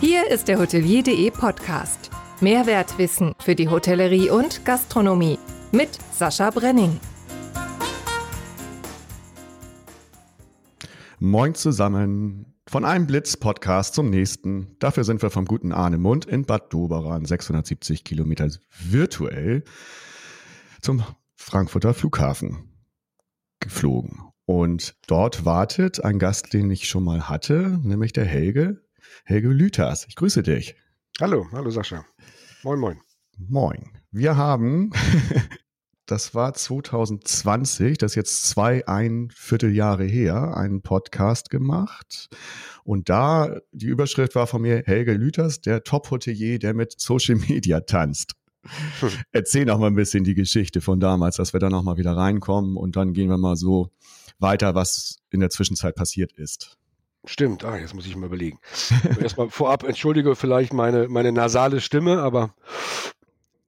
Hier ist der Hotelier.de Podcast. Mehrwertwissen für die Hotellerie und Gastronomie mit Sascha Brenning. Moin zusammen. Von einem Blitz-Podcast zum nächsten. Dafür sind wir vom guten Arnemund in Bad Doberan, 670 Kilometer virtuell, zum Frankfurter Flughafen geflogen. Und dort wartet ein Gast, den ich schon mal hatte, nämlich der Helge. Helge Lüthers. Ich grüße dich. Hallo, hallo Sascha. Moin, moin. Moin. Wir haben, das war 2020, das ist jetzt zwei, ein Vierteljahre her, einen Podcast gemacht. Und da, die Überschrift war von mir, Helge Lüthers, der Top-Hotelier, der mit Social Media tanzt. Erzähl noch mal ein bisschen die Geschichte von damals, dass wir da noch mal wieder reinkommen und dann gehen wir mal so weiter, was in der Zwischenzeit passiert ist. Stimmt, ah, jetzt muss ich mal überlegen. Erstmal vorab entschuldige vielleicht meine, meine nasale Stimme, aber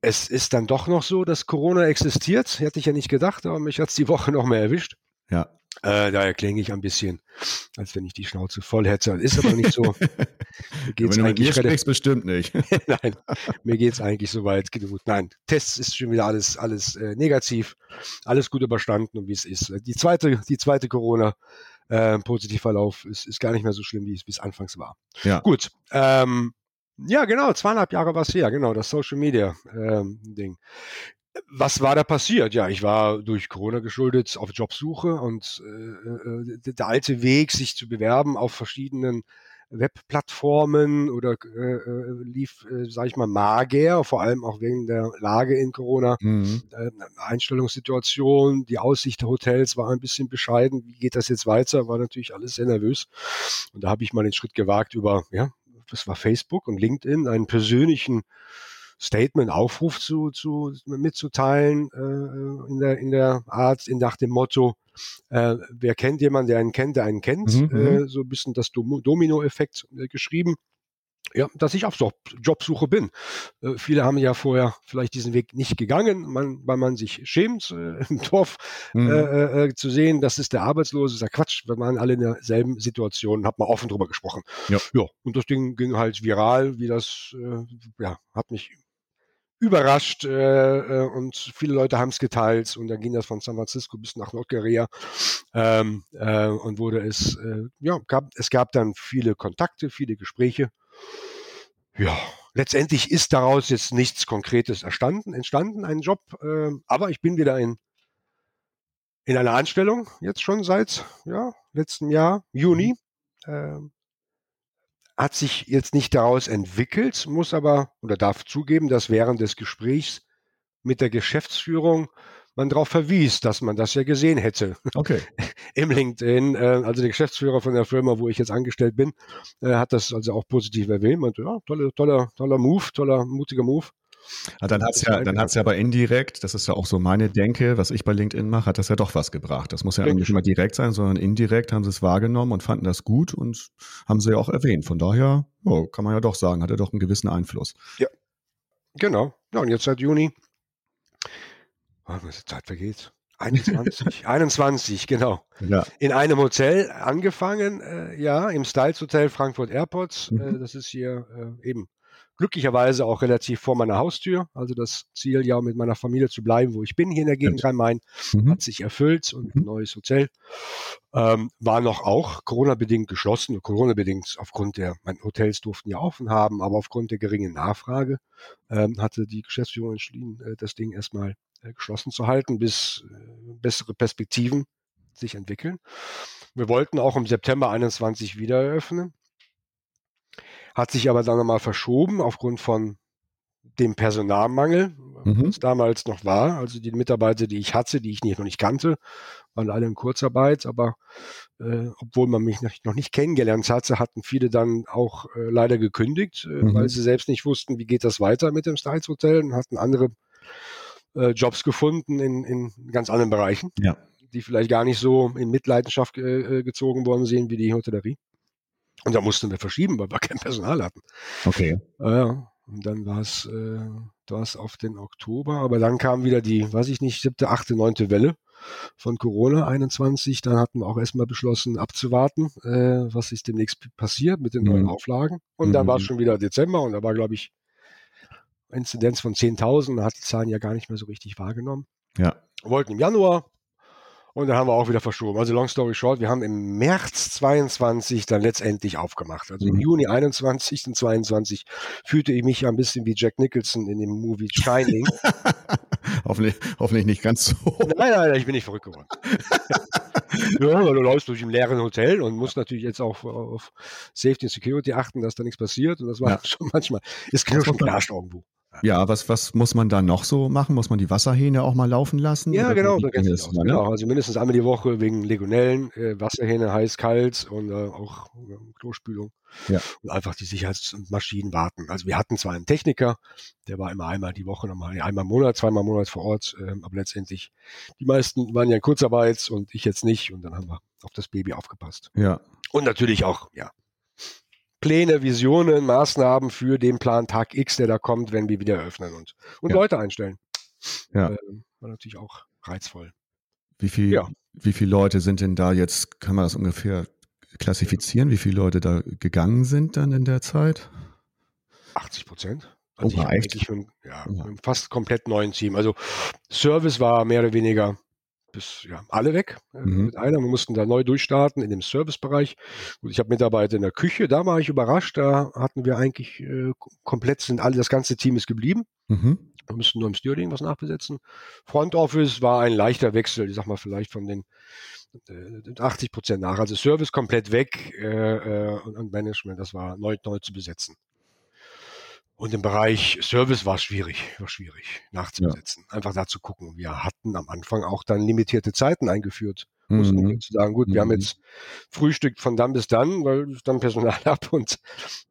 es ist dann doch noch so, dass Corona existiert. Hätte ich ja nicht gedacht, aber mich hat es die Woche noch mehr erwischt. Ja. Äh, daher klinge ich ein bisschen, als wenn ich die Schnauze voll hätte. Ist aber nicht so. Mir geht's wenn du mit mir sprichst, bestimmt nicht. Nein, mir geht's eigentlich soweit gut. Nein, Tests ist schon wieder alles, alles äh, negativ, alles gut überstanden und wie es ist. Die zweite, die zweite Corona äh, Positivverlauf ist, ist gar nicht mehr so schlimm, wie es, es anfangs war. Ja. Gut. Ähm, ja, genau, zweieinhalb Jahre war es her, genau, das Social Media ähm, Ding. Was war da passiert? Ja, ich war durch Corona geschuldet auf Jobsuche und äh, äh der alte Weg, sich zu bewerben auf verschiedenen Webplattformen oder äh, äh, lief, äh, sage ich mal, mager, vor allem auch wegen der Lage in Corona. Mhm. Äh, Einstellungssituation, die Aussicht der Hotels war ein bisschen bescheiden. Wie geht das jetzt weiter? War natürlich alles sehr nervös. Und da habe ich mal den Schritt gewagt über, ja, das war Facebook und LinkedIn, einen persönlichen Statement, Aufruf zu, zu mitzuteilen äh, in der in der Art, in nach dem Motto, äh, wer kennt jemanden, der einen kennt, der einen kennt, mhm, äh, mhm. so ein bisschen das Domino-Effekt äh, geschrieben. Ja, dass ich auf Jobsuche bin. Äh, viele haben ja vorher vielleicht diesen Weg nicht gegangen, man, weil man sich schämt, äh, im Dorf mhm. Äh, äh, zu sehen, das ist der Arbeitslose, ist ja Quatsch, wir waren alle in derselben Situation, hat man offen drüber gesprochen. Ja. ja, und das Ding ging halt viral, wie das, äh, ja, hat mich überrascht äh, äh, und viele Leute haben es geteilt und dann ging das von San Francisco bis nach Nordkorea ähm, äh, und wurde es, äh, ja, gab, es gab dann viele Kontakte, viele Gespräche. Ja, letztendlich ist daraus jetzt nichts Konkretes erstanden, entstanden, ein Job, äh, aber ich bin wieder in, in einer Anstellung, jetzt schon seit ja, letztem Jahr, Juni. Äh, hat sich jetzt nicht daraus entwickelt, muss aber oder darf zugeben, dass während des Gesprächs mit der Geschäftsführung man darauf verwies, dass man das ja gesehen hätte. Okay. Im LinkedIn, äh, also der Geschäftsführer von der Firma, wo ich jetzt angestellt bin, äh, hat das also auch positiv erwähnt. Und, ja, toller, toller, toller Move, toller, mutiger Move. Ja, dann hat es ja, dann hat's ja aber indirekt, das ist ja auch so meine Denke, was ich bei LinkedIn mache, hat das ja doch was gebracht. Das muss ja Richtig. nicht immer direkt sein, sondern indirekt haben sie es wahrgenommen und fanden das gut und haben sie ja auch erwähnt. Von daher, oh, kann man ja doch sagen, hat er doch einen gewissen Einfluss. Ja, genau. Ja, und jetzt seit Juni, oh, die Zeit vergeht. 21, 21, genau. Ja. In einem Hotel angefangen, äh, ja, im Styles Hotel Frankfurt Airport. Mhm. Äh, das ist hier äh, eben glücklicherweise auch relativ vor meiner Haustür. Also das Ziel, ja mit meiner Familie zu bleiben, wo ich bin, hier in der Gegend Rhein-Main, mhm. hat sich erfüllt und ein mhm. neues Hotel ähm, war noch auch Corona-bedingt geschlossen. Corona-bedingt aufgrund der, meine Hotels durften ja offen haben, aber aufgrund der geringen Nachfrage ähm, hatte die Geschäftsführung entschieden, äh, das Ding erstmal äh, geschlossen zu halten, bis äh, bessere Perspektiven sich entwickeln. Wir wollten auch im September 21 wieder eröffnen hat sich aber dann nochmal verschoben aufgrund von dem Personalmangel, mhm. was damals noch war. Also die Mitarbeiter, die ich hatte, die ich nicht, noch nicht kannte, waren alle in Kurzarbeit, aber äh, obwohl man mich noch, noch nicht kennengelernt hatte, hatten viele dann auch äh, leider gekündigt, äh, mhm. weil sie selbst nicht wussten, wie geht das weiter mit dem Styles Hotel und hatten andere äh, Jobs gefunden in, in ganz anderen Bereichen, ja. die vielleicht gar nicht so in Mitleidenschaft äh, äh gezogen worden sind wie die Hotellerie. Und da mussten wir verschieben, weil wir kein Personal hatten. Okay. Ja, und dann war es äh, das auf den Oktober, aber dann kam wieder die, weiß ich nicht, siebte, achte, neunte Welle. von Corona 21. Dann hatten wir auch erstmal beschlossen, abzuwarten, äh, was ist demnächst passiert mit den neuen Mhm. Auflagen. Und dann Mhm. war es schon wieder Dezember und da war, glaube ich, Inzidenz von 10.000. Da hat die Zahlen ja gar nicht mehr so richtig wahrgenommen. Ja. Wir wollten im Januar und dann haben wir auch wieder verschoben. Also long story short, wir haben im März 22 dann letztendlich aufgemacht. Also im Mhm. Juni 21 und 22 fühlte ich mich ja ein bisschen wie Jack Nicholson in dem Movie Shining. hoffentlich, hoffentlich nicht ganz so. nein, nein, ich bin nicht verrückt geworden. ja, weil du läufst durch ein leeren Hotel und musst natürlich jetzt auch auf Safety und Security achten, dass da nichts passiert. Und das war Ja. schon manchmal, es knirscht und knarscht irgendwo. Ja, was, was muss man da noch so machen? Muss man die Wasserhähne auch mal laufen lassen? Ja, genau, so das aus. immer, ne? Genau, also mindestens einmal die Woche wegen Legionellen, äh, Wasserhähne heiß, kalt und äh, auch äh, Klospülung. Ja. Und einfach die Sicherheitsmaschinen warten. Also wir hatten zwar einen Techniker, der war immer einmal die Woche nochmal, einmal im Monat, zweimal im Monat vor Ort, ähm, aber letztendlich, die meisten waren ja in Kurzarbeit und ich jetzt nicht und dann haben wir auf das Baby aufgepasst. Ja, Und natürlich auch, ja, Pläne, Visionen, Maßnahmen für den Plan Tag X, der da kommt, wenn wir wieder eröffnen und, und Ja. Leute einstellen. Ja. Ähm, war natürlich auch reizvoll. wie viel, Ja. wie viele Leute sind denn da jetzt, kann man das ungefähr klassifizieren, wie viele Leute da gegangen sind dann in der Zeit? 80 Prozent. Oh, Also ich hab echt? eigentlich mit, ja, Ja. mit einem fast komplett neuen Team. Also Service war mehr oder weniger bis ja, alle weg äh, Mhm. mit einer. Wir mussten da neu durchstarten in dem Servicebereich. Gut, ich habe Mitarbeiter in der Küche, da war ich überrascht. Da hatten wir eigentlich äh, komplett sind alle, das ganze Team ist geblieben. Mhm. Wir mussten nur im Stewarding was nachbesetzen. Front Office war ein leichter Wechsel, ich sag mal vielleicht von den äh, 80 Prozent nach. Also Service komplett weg äh, äh, und, und Management, das war neu, neu zu besetzen. Und im Bereich Service war schwierig, war schwierig nachzubesetzen. Einfach da zu gucken. Wir hatten am Anfang auch dann limitierte Zeiten eingeführt. Mussten Mhm. wir zu sagen, gut, wir haben Mhm. jetzt Frühstück von dann bis dann, weil ich dann Personal ab und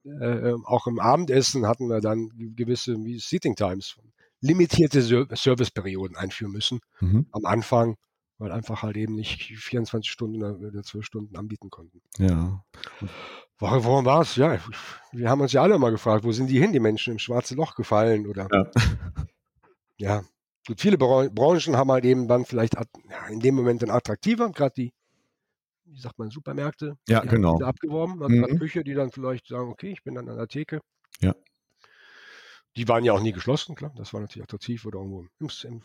äh, auch im Abendessen hatten wir dann gewisse wie Seating Times, limitierte Ser Serviceperioden einführen müssen Mhm. am Anfang, weil einfach halt eben nicht 24 Stunden oder 12 Stunden anbieten konnten. Ja. Warum, warum war es? Ja, wir haben uns ja alle mal gefragt, wo sind die hin, die Menschen im schwarze Loch gefallen oder Ja. ja. Gut, viele Bran- Branchen haben halt eben dann vielleicht ja, in dem Moment dann attraktiver, gerade die, wie sagt man, Supermärkte, Ja, die haben genau. viele abgeworben, hat Mhm. gerade Küche, die dann vielleicht sagen, okay, ich bin dann an der Theke. Ja. Die waren ja auch nie geschlossen, klar, das war natürlich attraktiv oder irgendwo im, im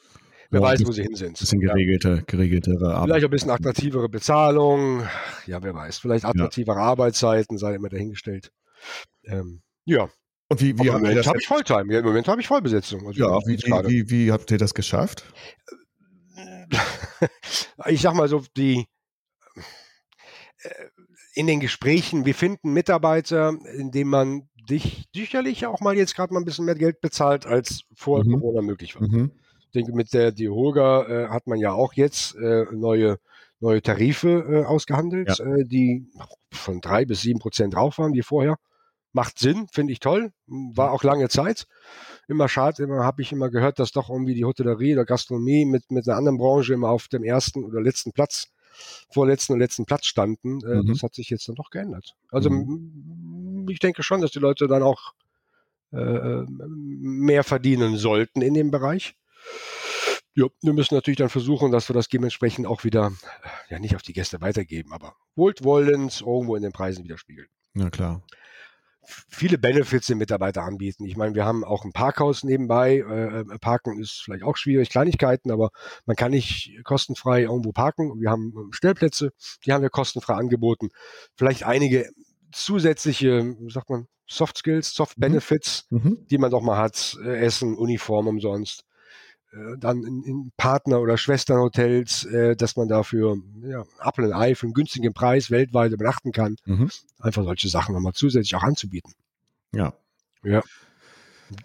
wer Ja, weiß, ein wo sie hin sind. Bisschen Ja. geregelte, geregeltere Arbeit. Vielleicht auch ein bisschen attraktivere Bezahlung. Ja, wer weiß. Vielleicht attraktivere Arbeitszeiten, sei immer dahingestellt. Ähm, ja, Und wie, wie aber im Moment das habe ich Volltime. Ja, Im Moment habe ich Vollbesetzung. Also Ja, wie, wie, wie, habt ihr das geschafft? ich sag mal so, die äh, in den Gesprächen, wir finden Mitarbeiter, indem man dich sicherlich auch mal jetzt gerade mal ein bisschen mehr Geld bezahlt, als vor Mhm. Corona möglich war. Mhm. Ich denke, mit der Dioga äh, hat man ja auch jetzt äh, neue, neue Tarife äh, ausgehandelt, äh, die von drei bis sieben Prozent drauf waren wie vorher. Macht Sinn, finde ich toll. War auch lange Zeit. Immer schade, immer habe ich immer gehört, dass doch irgendwie die Hotellerie oder Gastronomie mit, mit einer anderen Branche immer auf dem ersten oder letzten Platz, vorletzten und letzten Platz standen. Äh, Mhm. Das hat sich jetzt dann doch geändert. Also Mhm. ich denke schon, dass die Leute dann auch äh, mehr verdienen sollten in dem Bereich. Ja, wir müssen natürlich dann versuchen, dass wir das dementsprechend auch wieder, ja nicht auf die Gäste weitergeben, aber wohlwollend irgendwo in den Preisen widerspiegeln. Na klar. Viele Benefits den Mitarbeiter anbieten. Ich meine, wir haben auch ein Parkhaus nebenbei. Äh, äh, parken ist vielleicht auch schwierig, Kleinigkeiten, aber man kann nicht kostenfrei irgendwo parken. Wir haben ähm, Stellplätze, die haben wir kostenfrei angeboten. Vielleicht einige zusätzliche, wie sagt man, Soft Skills, Soft Mhm. Benefits, Mhm. die man doch mal hat. Äh, Essen, Uniform umsonst. Äh, Dann in, in Partner- oder Schwesternhotels, äh, dass man dafür ja, Apple und Ei für einen günstigen Preis weltweit übernachten kann. Mhm. Einfach solche Sachen nochmal zusätzlich auch anzubieten. Ja.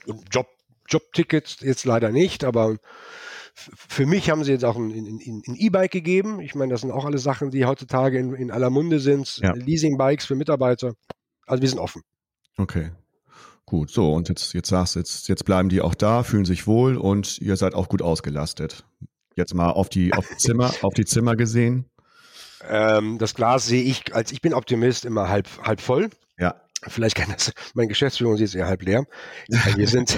Und Job, Jobtickets jetzt leider nicht, aber für mich haben sie jetzt auch ein, ein, ein E-Bike gegeben. Ich meine, das sind auch alles Sachen, die heutzutage in, in aller Munde sind. Ja. Leasing-Bikes für Mitarbeiter. Also wir sind offen. Okay. Gut, so, und jetzt, jetzt sagst jetzt, jetzt bleiben die auch da, fühlen sich wohl und ihr seid auch gut ausgelastet. Jetzt mal auf die, auf die Zimmer, auf die Zimmer gesehen. Ähm, das Glas sehe ich, als ich bin Optimist, immer halb, halb voll. Vielleicht kann das, mein Geschäftsführung ist ja halb leer. Wir sind,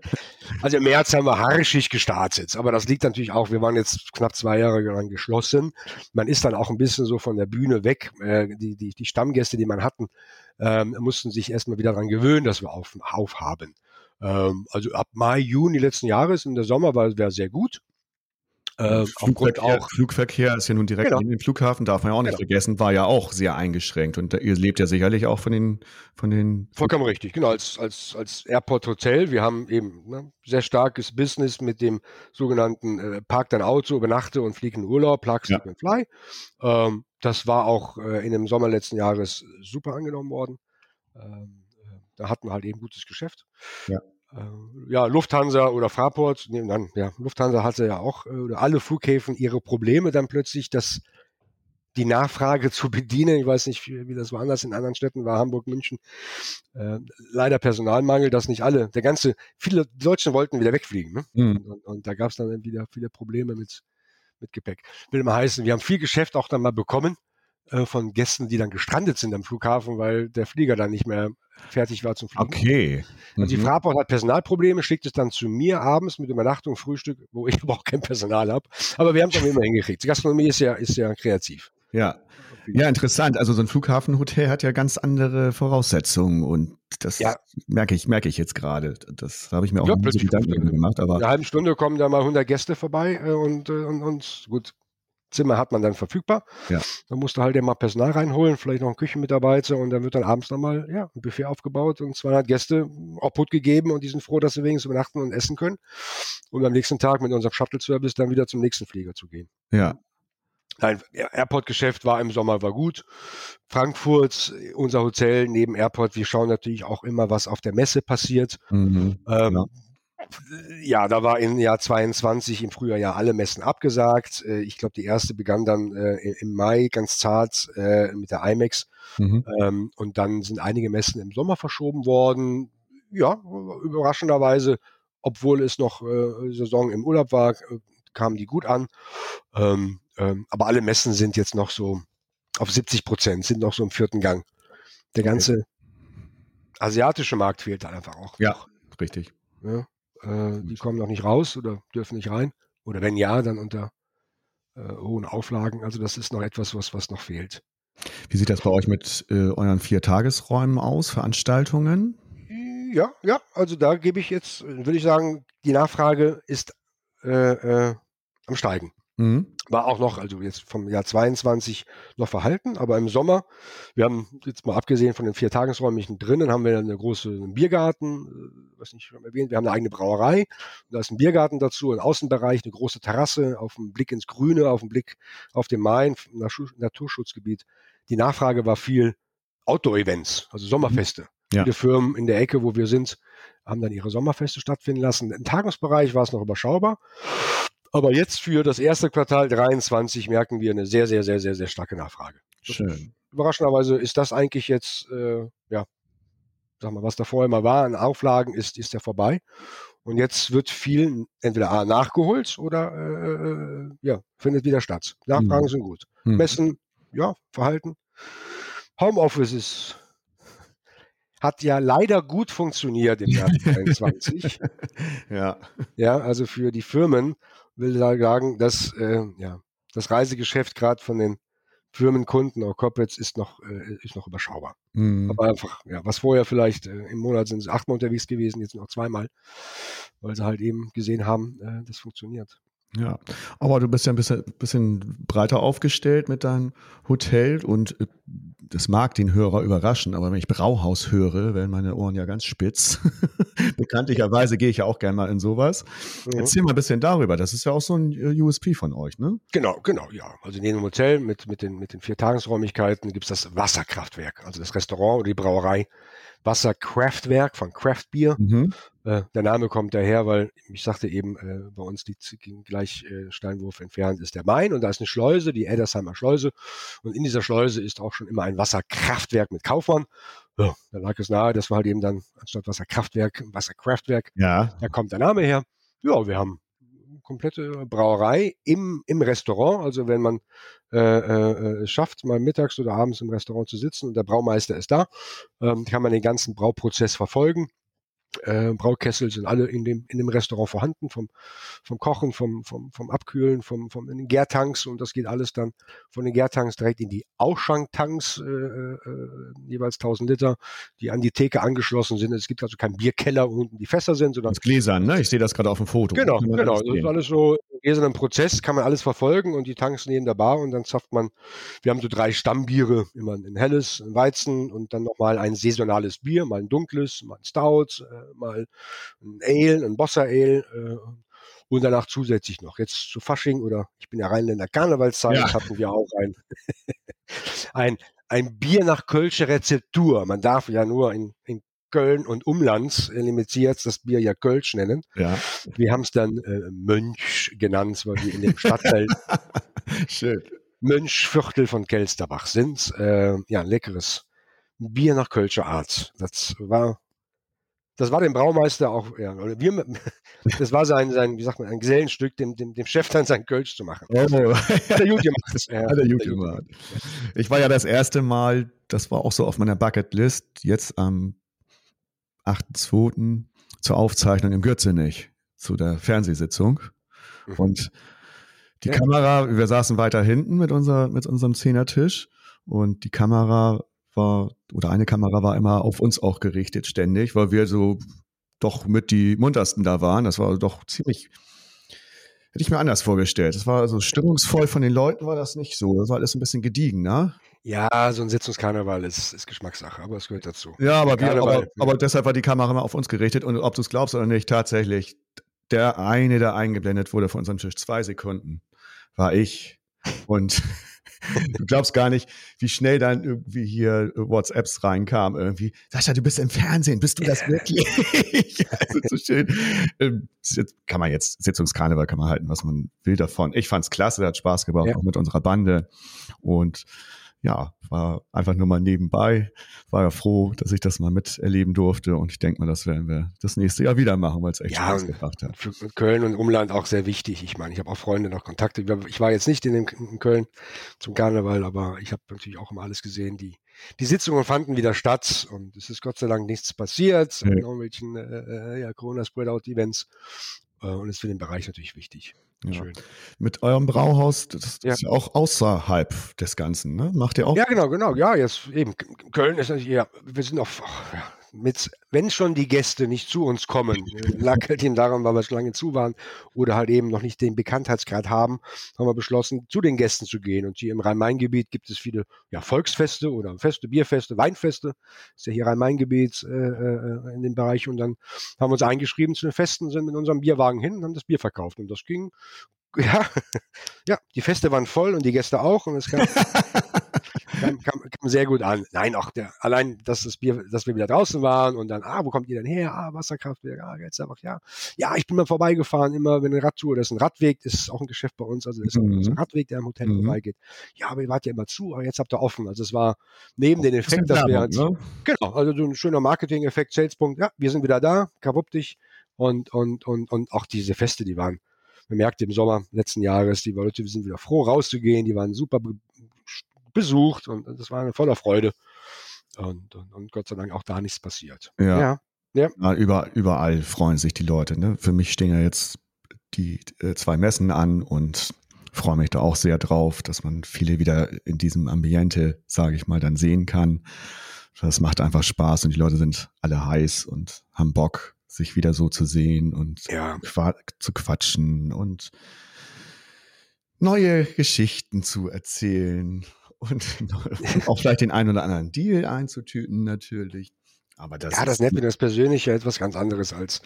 also im März haben wir harschig gestartet, aber das liegt natürlich auch, wir waren jetzt knapp zwei Jahre lang geschlossen. Man ist dann auch ein bisschen so von der Bühne weg. Äh, die, die, die Stammgäste, die man hatten, ähm, mussten sich erstmal wieder daran gewöhnen, dass wir auf, aufhaben. Ähm, also ab Mai, Juni letzten Jahres, in der Sommer war, wäre sehr gut. Äh, Flugverkehr, auch, Flugverkehr ist ja nun direkt genau. in den Flughafen, darf man ja auch nicht genau. vergessen, war ja auch sehr eingeschränkt. Und ihr lebt ja sicherlich auch von den, von den. Vollkommen richtig, genau. Als, als, als Airport Hotel, wir haben eben ne, sehr starkes Business mit dem sogenannten äh, Park dein Auto, übernachte und flieg in Urlaub, Plug, Sleep ja. and Fly. Ähm, das war auch äh, in dem Sommer letzten Jahres super angenommen worden. Ähm, äh, da hatten wir halt eben gutes Geschäft. Ja ja, Lufthansa oder Fraport, nee, dann, ja, Lufthansa hatte ja auch, äh, oder alle Flughäfen ihre Probleme dann plötzlich, dass die Nachfrage zu bedienen, ich weiß nicht, wie, wie das woanders in anderen Städten war, Hamburg, München, äh, leider Personalmangel, dass nicht alle, der ganze, viele Deutschen wollten wieder wegfliegen, ne? Mhm. Und, und, da gab es dann wieder viele Probleme mit, mit Gepäck. Will mal heißen, wir haben viel Geschäft auch dann mal bekommen, äh, von Gästen, die dann gestrandet sind am Flughafen, weil der Flieger dann nicht mehr fertig war zum Fliegen. Okay. Mhm. Also die. Fraport hat Personalprobleme, schickt es dann zu mir abends mit Übernachtung, Frühstück, wo ich aber auch kein Personal habe. Aber wir haben es auch immer hingekriegt. Die Gastronomie ist ja, ist ja kreativ. Ja. Ja, interessant. Also so ein Flughafenhotel hat ja ganz andere Voraussetzungen und das ja. merke ich, merke ich jetzt gerade. Das habe ich mir auch ja, nicht so Gedanken gemacht. Aber in einer halben Stunde kommen da mal 100 Gäste vorbei äh, und, äh, und, und gut, Zimmer hat man dann verfügbar. Ja. Dann musst du halt immer Personal reinholen, vielleicht noch einen Küchenmitarbeiter und dann wird dann abends nochmal ja, ein Buffet aufgebaut und 200 Gäste Obhut gegeben und die sind froh, dass sie wenigstens übernachten und essen können. Und am nächsten Tag mit unserem Shuttle-Service dann wieder zum nächsten Flieger zu gehen. Ja. Nein, Airport-Geschäft war im Sommer war gut. Frankfurt, unser Hotel neben Airport, wir schauen natürlich auch immer, was auf der Messe passiert. Mhm, ähm, ja ja, da war im Jahr 22 im Frühjahr ja alle Messen abgesagt. Äh, ich glaube, die erste begann dann äh, im Mai ganz zart äh, mit der IMAX. Mhm. Ähm, und dann sind einige Messen im Sommer verschoben worden. Ja, überraschenderweise, obwohl es noch äh, Saison im Urlaub war, äh, kamen die gut an. Ähm, ähm, aber alle Messen sind jetzt noch so auf 70 Prozent, sind noch so im vierten Gang. Der ganze okay. asiatische Markt fehlt dann einfach auch. Ja, richtig. Ja. Äh, die kommen noch nicht raus oder dürfen nicht rein. Oder wenn ja, dann unter äh, hohen Auflagen. Also das ist noch etwas, was, was noch fehlt. Wie sieht das bei euch mit äh, euren vier Tagesräumen aus, Veranstaltungen? Ja, ja, also da gebe ich jetzt, würde ich sagen, die Nachfrage ist äh, äh, am Steigen. Mhm. War auch noch, also jetzt vom Jahr 22 noch verhalten, aber im Sommer, wir haben jetzt mal abgesehen von den vier Tagesräumlichen drinnen, haben wir eine große einen Biergarten, äh, was nicht schon erwähnt, wir haben eine eigene Brauerei, da ist ein Biergarten dazu, ein Außenbereich, eine große Terrasse, auf dem Blick ins Grüne, auf dem Blick auf den Main, Naturschutzgebiet. Die Nachfrage war viel Outdoor-Events, also Sommerfeste. Ja. Viele Firmen in der Ecke, wo wir sind, haben dann ihre Sommerfeste stattfinden lassen. Im Tagungsbereich war es noch überschaubar. Aber jetzt für das erste Quartal 23 merken wir eine sehr, sehr, sehr, sehr, sehr starke Nachfrage. Schön. Überraschenderweise ist das eigentlich jetzt, äh, ja, sag mal, was da vorher mal war an Auflagen, ist, ist ja vorbei. Und jetzt wird viel entweder A, nachgeholt oder äh, äh ja, findet wieder statt. Nachfragen mhm. sind gut. Mhm. Messen, ja, Verhalten. Homeoffice ist hat ja leider gut funktioniert im Jahr 2023. ja. Ja, also für die Firmen will sagen, dass äh, ja, das Reisegeschäft gerade von den Firmenkunden oder Corporates ist noch, äh, ist noch überschaubar. Mhm. Aber einfach, ja, was vorher vielleicht äh, im Monat sind sie achtmal unterwegs gewesen, jetzt noch zweimal, weil sie halt eben gesehen haben, äh, das funktioniert. Ja, aber du bist ja ein bisschen, bisschen breiter aufgestellt mit deinem Hotel und äh, das mag den Hörer überraschen, aber wenn ich Brauhaus höre, werden meine Ohren ja ganz spitz. Bekanntlicherweise gehe ich ja auch gerne mal in sowas. Mhm. Erzähl mal ein bisschen darüber. Das ist ja auch so ein äh, USP von euch, ne? Genau, genau, ja. Also in jedem Hotel mit, mit, den, mit den vier Tagesräumlichkeiten gibt es das Wasserkraftwerk, also das Restaurant oder die Brauerei Wasserkraftwerk von Craft Beer. Mhm. Äh, der Name kommt daher, weil ich sagte eben, äh, bei uns liegt gleich äh, Steinwurf entfernt ist der Main und da ist eine Schleuse, die Eddersheimer Schleuse. Und in dieser Schleuse ist auch schon immer ein Wasserkraftwerk mit Kaufmann. Ja, da lag es nahe, das war halt eben dann anstatt Wasserkraftwerk, Wasserkraftwerk. Ja. Da kommt der Name her. Ja, wir haben komplette Brauerei im, im Restaurant. Also wenn man äh, äh, schafft, mal mittags oder abends im Restaurant zu sitzen und der Braumeister ist da, ähm, kann man den ganzen Brauprozess verfolgen äh, Braukessel sind alle in dem, in dem Restaurant vorhanden, vom, vom Kochen, vom, vom, vom Abkühlen, vom, vom in den Gärtanks und das geht alles dann von den Gärtanks direkt in die Ausschanktanks, äh, äh, jeweils 1000 Liter, die an die Theke angeschlossen sind. Es gibt also keinen Bierkeller, wo unten die Fässer sind, sondern. Das Gläsern, ne? Ich sehe das gerade auf dem Foto. Genau, genau. Das ist alles so gläsernen Prozess, kann man alles verfolgen und die Tanks neben der Bar und dann zapft man, wir haben so drei Stammbiere, immer ein helles, ein Weizen und dann nochmal ein saisonales Bier, mal ein dunkles, mal ein Stout, äh, mal ein Ale, ein Bossa Ale äh, und danach zusätzlich noch. Jetzt zu Fasching oder ich bin ja Rheinländer Karnevalszeit, ja. hatten wir auch ein, ein, ein Bier nach Kölsche Rezeptur. Man darf ja nur in, in Köln und Umlands limitiert das Bier ja Kölsch nennen. Ja. Wir haben es dann äh, Mönch genannt, weil wir in dem Stadtteil Schön. Mönchviertel von Kelsterbach sind. Äh, ja, ein leckeres Bier nach Kölscher Art. Das war das war dem Braumeister auch, ja, oder wir, das war sein, sein, wie sagt man, ein Gesellenstück, dem, dem, dem Chef dann sein Kölsch zu machen. Oh. Hat er gut gemacht. Ja, hat er gut gemacht. Ich war ja das erste Mal, das war auch so auf meiner Bucketlist, jetzt am 8.2. zur Aufzeichnung im Gürzenich, zu der Fernsehsitzung. Mhm. Und die ja. Kamera, wir saßen weiter hinten mit, unser, mit unserem Zehnertisch und die Kamera war, oder eine Kamera war immer auf uns auch gerichtet ständig, weil wir so doch mit die muntersten da waren. Das war doch ziemlich, hätte ich mir anders vorgestellt. Das war so stimmungsvoll von den Leuten war das nicht so. Das war alles ein bisschen gediegen, ne? Ja, so ein Sitzungskarneval ist, ist Geschmackssache, aber es gehört dazu. Ja, aber, wir, aber, aber deshalb war die Kamera immer auf uns gerichtet und ob du es glaubst oder nicht, tatsächlich, der eine, der eingeblendet wurde von unserem Tisch, zwei Sekunden, war ich. Und du glaubst gar nicht, wie schnell dann irgendwie hier WhatsApps reinkamen irgendwie. Sascha, du bist im Fernsehen, bist du das wirklich? also so schön. Ähm, kann man jetzt Sitzungskarneval kann man halten, was man will davon. Ich fand's klasse, hat Spaß gebracht, ja. auch mit unserer Bande und ja, war einfach nur mal nebenbei. War ja froh, dass ich das mal miterleben durfte und ich denke mal, das werden wir das nächste Jahr wieder machen, weil es echt ja, Spaß gemacht hat. Für Köln und Umland auch sehr wichtig. Ich meine, ich habe auch Freunde noch Kontakte. Ich war jetzt nicht in, dem, in Köln zum Karneval, aber ich habe natürlich auch immer alles gesehen. Die, die Sitzungen fanden wieder statt und es ist Gott sei Dank nichts passiert nee. irgendwelchen äh, äh, ja, Corona-Spreadout-Events. Äh, und ist für den Bereich natürlich wichtig. Ja. Schön. Mit eurem Brauhaus, das ja. ist ja auch außerhalb des Ganzen, ne? Macht ihr auch? Ja, genau, genau. Ja, jetzt eben. Köln ist natürlich, ja, wir sind auf, ja, mit, wenn schon die Gäste nicht zu uns kommen, lag halt eben daran, weil wir schon lange zu waren oder halt eben noch nicht den Bekanntheitsgrad haben, haben wir beschlossen, zu den Gästen zu gehen. Und hier im Rhein-Main-Gebiet gibt es viele ja, Volksfeste oder Feste, Bierfeste, Weinfeste. Ist ja hier Rhein-Main-Gebiet äh, äh, in dem Bereich. Und dann haben wir uns eingeschrieben zu den Festen, sind mit unserem Bierwagen hin und haben das Bier verkauft. Und das ging ja, ja, die Feste waren voll und die Gäste auch und es kam, kam, kam, kam, sehr gut an. Nein, auch der, allein, dass das Bier, dass wir wieder draußen waren und dann, ah, wo kommt ihr denn her? Ah, Wasserkraftwerk, ah, jetzt einfach, ja. Ja, ich bin mal vorbeigefahren, immer, wenn eine Radtour, das ist ein Radweg, das ist auch ein Geschäft bei uns, also das ist mhm. ein Radweg, der am Hotel mhm. vorbeigeht. Ja, aber ihr wart ja immer zu, aber jetzt habt ihr offen. Also es war neben den Effekt, dass wir halt, ne? genau, also so ein schöner Marketing-Effekt, Salespunkt, ja, wir sind wieder da, kaputt dich und, und, und, und auch diese Feste, die waren, man merkte im Sommer letzten Jahres, die Leute sind wieder froh rauszugehen, die waren super besucht und das war eine voller Freude. Und, und, und, Gott sei Dank auch da nichts passiert. Ja. ja. ja. ja über, überall freuen sich die Leute. Ne? Für mich stehen ja jetzt die äh, zwei Messen an und freue mich da auch sehr drauf, dass man viele wieder in diesem Ambiente, sage ich mal, dann sehen kann. Das macht einfach Spaß und die Leute sind alle heiß und haben Bock, sich wieder so zu sehen und ja. zu quatschen und neue Geschichten zu erzählen und auch vielleicht den einen oder anderen Deal einzutüten natürlich. Aber das ja, das Networking ist persönlich ja etwas ganz anderes als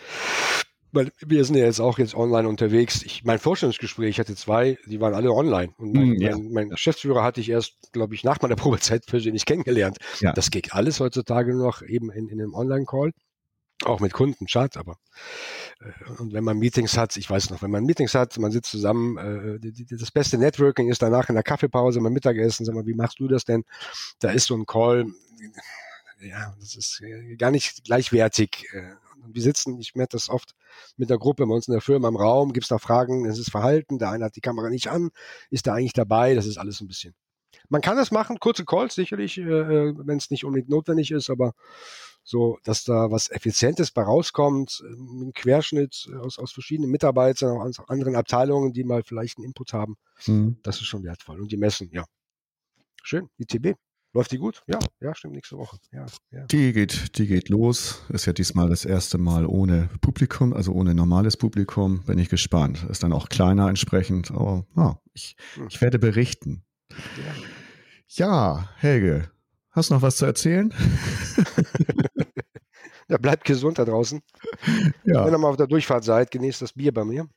weil wir sind ja jetzt auch jetzt online unterwegs. Ich, mein Vorstellungsgespräch hatte zwei, die waren alle online. Und mein, mm, ja. mein, mein Geschäftsführer hatte ich erst, glaube ich, nach meiner Probezeit persönlich kennengelernt. Ja. Das geht alles heutzutage noch eben in, in einem Online-Call auch mit Kunden, Chat, aber äh, und wenn man Meetings hat, ich weiß noch, wenn man Meetings hat, man sitzt zusammen, äh, die, die, das beste Networking ist danach in der Kaffeepause, beim Mittagessen, sag mal, wie machst du das denn? Da ist so ein Call, ja, das ist äh, gar nicht gleichwertig. Äh, Wir sitzen, ich merke das oft mit der Gruppe bei uns in der Firma im Raum, gibt es da Fragen, es ist Verhalten, der eine hat die Kamera nicht an, ist da eigentlich dabei, das ist alles ein bisschen. Man kann das machen, kurze Calls sicherlich, äh, äh wenn es nicht unbedingt notwendig ist, aber so, dass da was Effizientes bei rauskommt, ein Querschnitt aus, aus verschiedenen Mitarbeitern, aus anderen Abteilungen, die mal vielleicht einen Input haben, mhm. das ist schon wertvoll. Und die messen, ja. Schön, ITB. Läuft die gut? Ja, ja, stimmt, nächste Woche. Ja, ja. Die geht, die geht los. Ist ja diesmal das erste Mal ohne Publikum, also ohne normales Publikum. Bin ich gespannt. Ist dann auch kleiner entsprechend, aber ja, ich, hm. ich werde berichten. Ja. ja, Helge, hast du noch was zu erzählen? ja, bleibt gesund da draußen. Ja. Wenn ihr mal auf der Durchfahrt seid, genießt das Bier bei mir.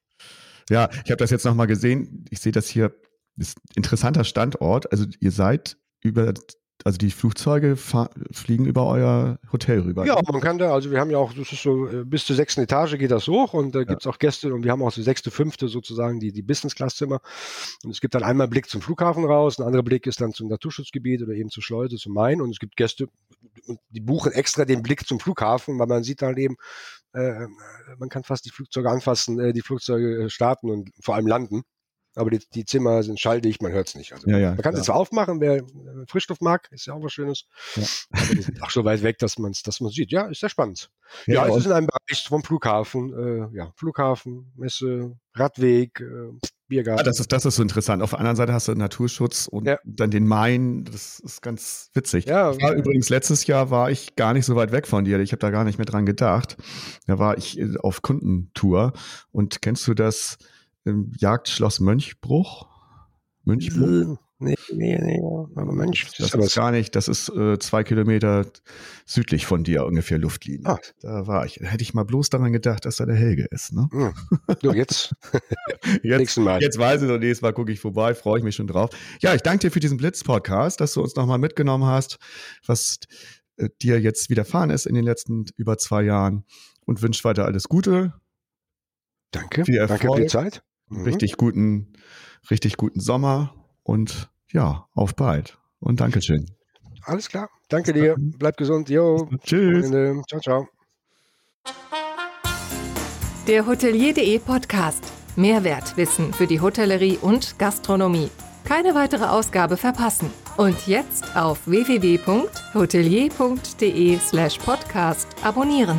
Ja, ich habe das jetzt nochmal gesehen. Ich sehe das hier, ist ein interessanter Standort. Also ihr seid über also die Flugzeuge fliegen über euer Hotel rüber. Ja, man kann da, also wir haben ja auch, das ist so, äh, bis zur sechsten Etage geht das hoch und da ja. gibt es auch Gäste und wir haben auch die sechste, fünfte sozusagen, die, die Business-Class-Zimmer. Und es gibt dann einmal Blick zum Flughafen raus, ein anderer Blick ist dann zum Naturschutzgebiet oder eben zur Schleuse, zum Main und es gibt Gäste, die buchen extra den Blick zum Flughafen, weil man sieht dann eben, äh, man kann fast die Flugzeuge anfassen, äh, die Flugzeuge äh, starten und vor allem landen aber die, die Zimmer sind schalldicht, man hört es nicht. Also ja, ja, man kann es zwar aufmachen, wer Frischluft mag, ist ja auch was Schönes. Ja. Aber die sind auch so weit weg, dass man es dass sieht. Ja, ist sehr spannend. Ja, ja es ist in einem Bereich vom Flughafen, äh, ja, Flughafen, Messe, Radweg, äh, Biergarten. Ja, das ist, das ist so interessant. Auf der anderen Seite hast du Naturschutz und ja. dann den Main. Das ist ganz witzig. Ja, war, übrigens, letztes Jahr war ich gar nicht so weit weg von dir. Ich habe da gar nicht mehr dran gedacht. Da war ich äh, auf Kundentour. Und kennst du das? Im Jagdschloss Mönchbruch. Mönchbruch? Nee, nee, nee. Aber Mönch, das, das ist gar nicht, das ist äh, zwei Kilometer südlich von dir ungefähr Luftlinie. Ah. Da war ich. Da hätte ich mal bloß daran gedacht, dass da der Helge ist. Ne? Ja. Du, jetzt. jetzt, Mal. jetzt weiß ich und nächstes Mal gucke ich vorbei, freue ich mich schon drauf. Ja, ich danke dir für diesen Blitz-Podcast, dass du uns nochmal mitgenommen hast, was äh, dir jetzt widerfahren ist in den letzten über zwei Jahren und wünsche weiter alles Gute. Danke. Viel Erfolg. Danke für die Zeit. Mhm. Richtig guten, richtig guten Sommer und ja, auf bald. Und Dankeschön. Alles klar. Danke dir. Bleib gesund. Jo. Tschüss. Ciao, ciao. Der Hotelier.de Podcast. Mehrwertwissen für die Hotellerie und Gastronomie. Keine weitere Ausgabe verpassen. Und jetzt auf www.hotelier.de slash podcast abonnieren.